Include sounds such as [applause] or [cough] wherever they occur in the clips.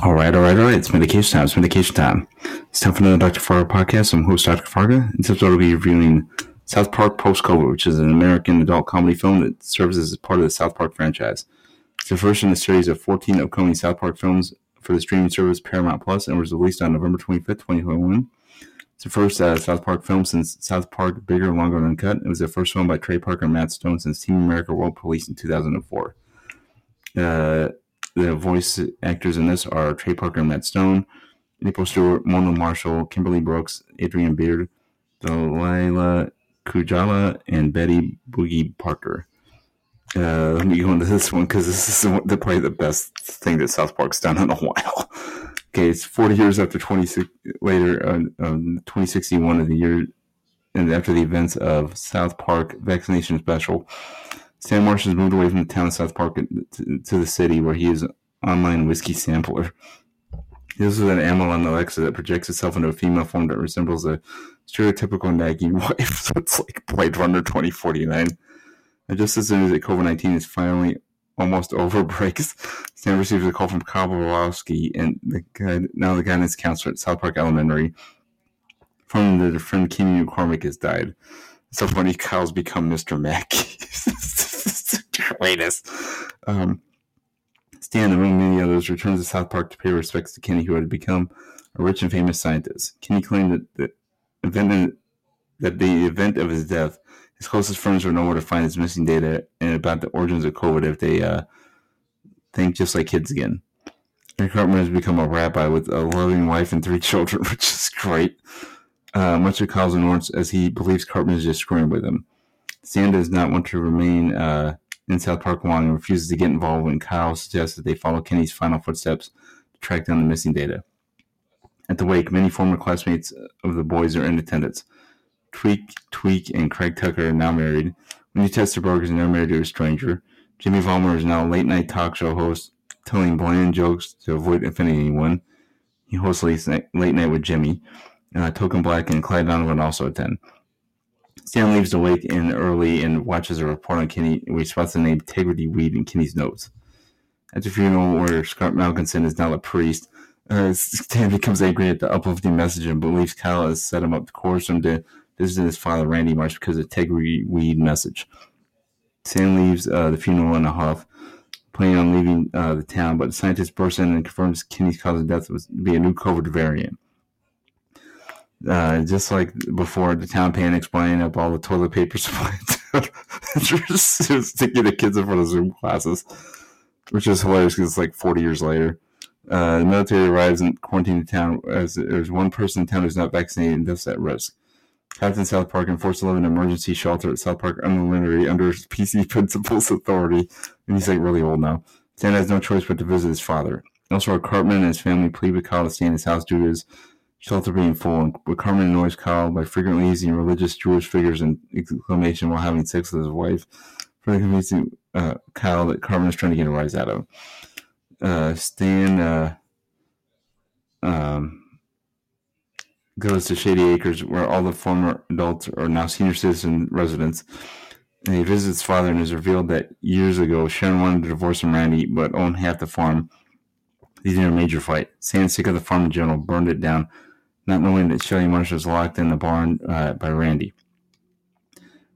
All right, all right, all right. It's medication time. It's medication time. It's time for another Dr. Fargo podcast. I'm host Dr. Fargo. This episode will be reviewing South Park Post COVID, which is an American adult comedy film that serves as part of the South Park franchise. It's the first in a series of 14 upcoming South Park films for the streaming service Paramount Plus and was released on November 25th, 2021. It's the first uh, South Park film since South Park Bigger, Longer, and Uncut. It was the first film by Trey Parker and Matt Stone since Team America World Police in 2004. Uh, the voice actors in this are Trey Parker Matt Stone, April Stewart, Mona Marshall, Kimberly Brooks, Adrien Beard, Delilah Kujala, and Betty Boogie Parker. Uh, let me go into this one because this is the, probably the best thing that South Park's done in a [laughs] while. okay, it's 40 years after 26 later, uh, um, 2061 of the year, and after the events of South Park vaccination special. Stan Marsh has moved away from the town of South Park to, to the city where he is an online whiskey sampler. This is an ammo on Alexa that projects itself into a female form that resembles a stereotypical nagging [laughs] wife. so it's like Blade Runner 2049. And just as soon as COVID 19 is finally almost [laughs] over breaks, Sam receives a call from Kyle and the guy, now the guidance counselor at South Park Elementary from the friend Kenny McCormick has died. So funny, Kyle's become Mr. Mackey. [laughs] [laughs] greatest. Um, Stan, among many others, returns to South Park to pay respects to Kenny, who had become a rich and famous scientist. Kenny claimed that the event that the event of his death, his closest friends were nowhere to find his missing data and about the origins of COVID if they uh, think just like kids again. Eric Cartman has become a rabbi with a loving wife and three [laughs] children, which is great. Uh, much of Kyle's annoyance as he believes Cartman is just screwing with him. Stan does not want to remain uh, in South Park long and refuses to get involved when Kyle suggests that they follow Kenny's final footsteps to track down the missing data. At the wake, many former classmates of the boys are in attendance. Tweek, Tweek, and Craig Tucker are now married. Wendy Testaburger is now married to a stranger. Jimmy Valmer is now a late night talk show host, telling bland jokes to avoid offending anyone. He hosts late night with Jimmy. Uh, Token Black and Clyde Donovan also attend. Stan leaves awake in early and watches a report on Kenny, where he spots the name Integrity Weed in Kenny's notes. At the funeral, where Scott Malkinson is now the priest, uh, Stan becomes angry at the uplifting message and believes Kyle has set him up to coerce him to visit his father, Randy Marsh, because of Integrity Weed message. Stan leaves uh, the funeral in a huff, planning on leaving uh, the town, but the scientist bursts in and confirms Kenny's cause of death was to be a new COVID variant. Uh, just like before, the town panics, buying up all the toilet paper [laughs] supplies, just, just taking the kids in front of Zoom classes, which is hilarious because it's like 40 years later. Uh, the military arrives and quarantines the town as there's one person in town who's not vaccinated and thus at risk. Captain South Park and forced to live in an emergency shelter at South Park Elementary under [laughs] PC Principal's authority, and he's like really old now. Stan has no choice but to visit his father. Also, Cartman and his family plead with Kyle to stay in his house due to his shelter being full, with Cartman annoys Kyle by frequently using religious Jewish figures and exclamation while having sex with his wife, further convincing uh, Kyle that Cartman is trying to get a rise out of. Uh, Stan uh, um, goes to Shady Acres, where all the former adults are now senior citizen residents. And he visits father and is revealed that years ago Sharon wanted to divorce from Randy, but owned half the farm, leading to a major fight. Stan, sick of the farm in general, burned it down not knowing that Shelly Marsh was locked in the barn uh, by Randy.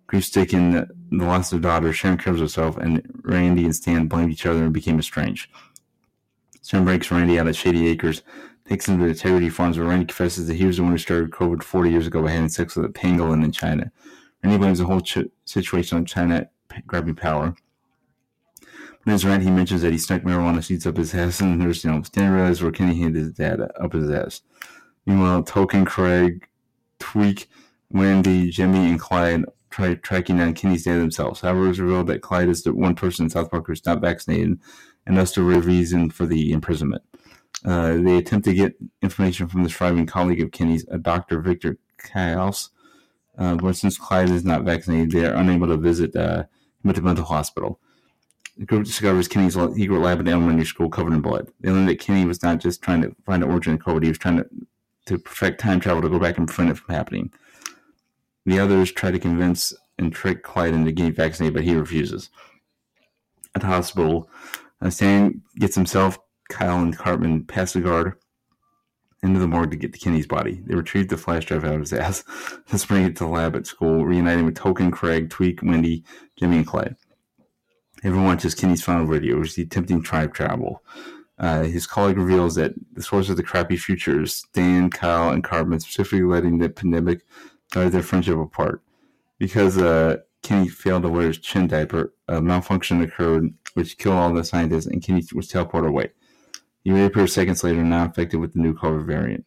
Grief stricken the, loss of daughter, Sharon kills herself, and Randy and Stan blamed each other and became estranged. Sharon breaks Randy out at Shady Acres, takes him to the Integrity Farms, where Randy confesses that he was the one who started COVID 40 years ago by having sex with a pangolin in China. Randy blames the whole ch- situation on China grabbing power. His rant, he mentions that he snuck marijuana seeds up his ass in the nursing home. Stan realizes where Kenny handed his dad up his ass. Meanwhile, Token, Craig, Tweek, Wendy, Jimmy, and Clyde try tracking down Kenny's data themselves. However, it was revealed that Clyde is the one person in South Park who's not vaccinated, and thus the reason for the imprisonment. Uh, they attempt to get information from the surviving colleague of Kenny's, a Dr. Victor Chaos, uh, but since Clyde is not vaccinated, they are unable to visit uh, the mental hospital. The group discovers Kenny's secret lab at elementary school covered in blood. They learn that Kenny was not just trying to find the origin of COVID, he was trying to to perfect time travel to go back and prevent it from happening. The others try to convince and trick Clyde into getting vaccinated, but he refuses. At the hospital, uh, Stan gets himself Kyle and Cartman past the guard into the morgue to get to Kenny's body. They retrieve the flash drive out of his ass. [laughs] Let's bring it to the lab at school, reuniting with Token, Craig, Tweek, Wendy, Jimmy, and Clyde. Everyone watches Kenny's final video, which is the attempting tribe travel. Uh, his colleague reveals that the source of the crappy futures, Dan, Kyle, and Cartman, specifically letting the pandemic tear their friendship apart. Because uh, Kenny failed to wear his chin diaper, a malfunction occurred which killed all the scientists, and Kenny was teleported away. He reappears seconds later, now infected with the new COVID variant.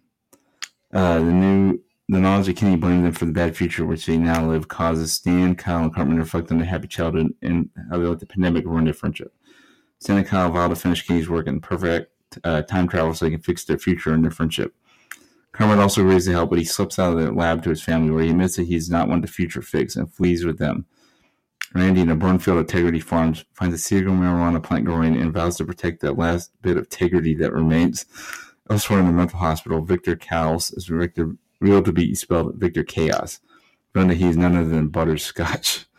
Uh, the new the knowledge that Kenny blamed them for the bad future which they now live causes Stan, Kyle, and Cartman to reflect on their happy childhood and how they let the pandemic ruin their friendship. And Kyle vow to finish Kenny's work and perfect uh, time travel so they can fix their future and their friendship. Cartman also agrees to help, but he slips out of the lab to his family, where he admits that he's not one to future fix and flees with them. Randy in a Burnfield Integrity Farms finds a serial marijuana plant growing and vows to protect that last bit of integrity that remains. Elsewhere in the mental hospital, Victor Cowles is Victor, real to be spelled Victor Chaos, knowing that he's none other than Butters Stotch. [laughs]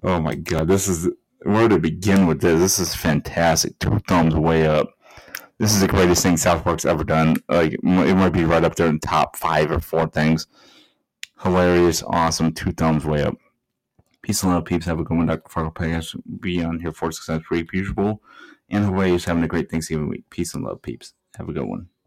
Oh my god, this is where to begin with this. This is fantastic. Two thumbs way up. This is the greatest thing South Park's ever done. Like it might be right up there in top five or four things. Hilarious, awesome. Two thumbs way up. Peace and love, peeps. Have a good one. Dr. Fargo Podcast be on here for success, beautiful. And Hawaii is having a great Thanksgiving week. Peace and love, peeps. Have a good one.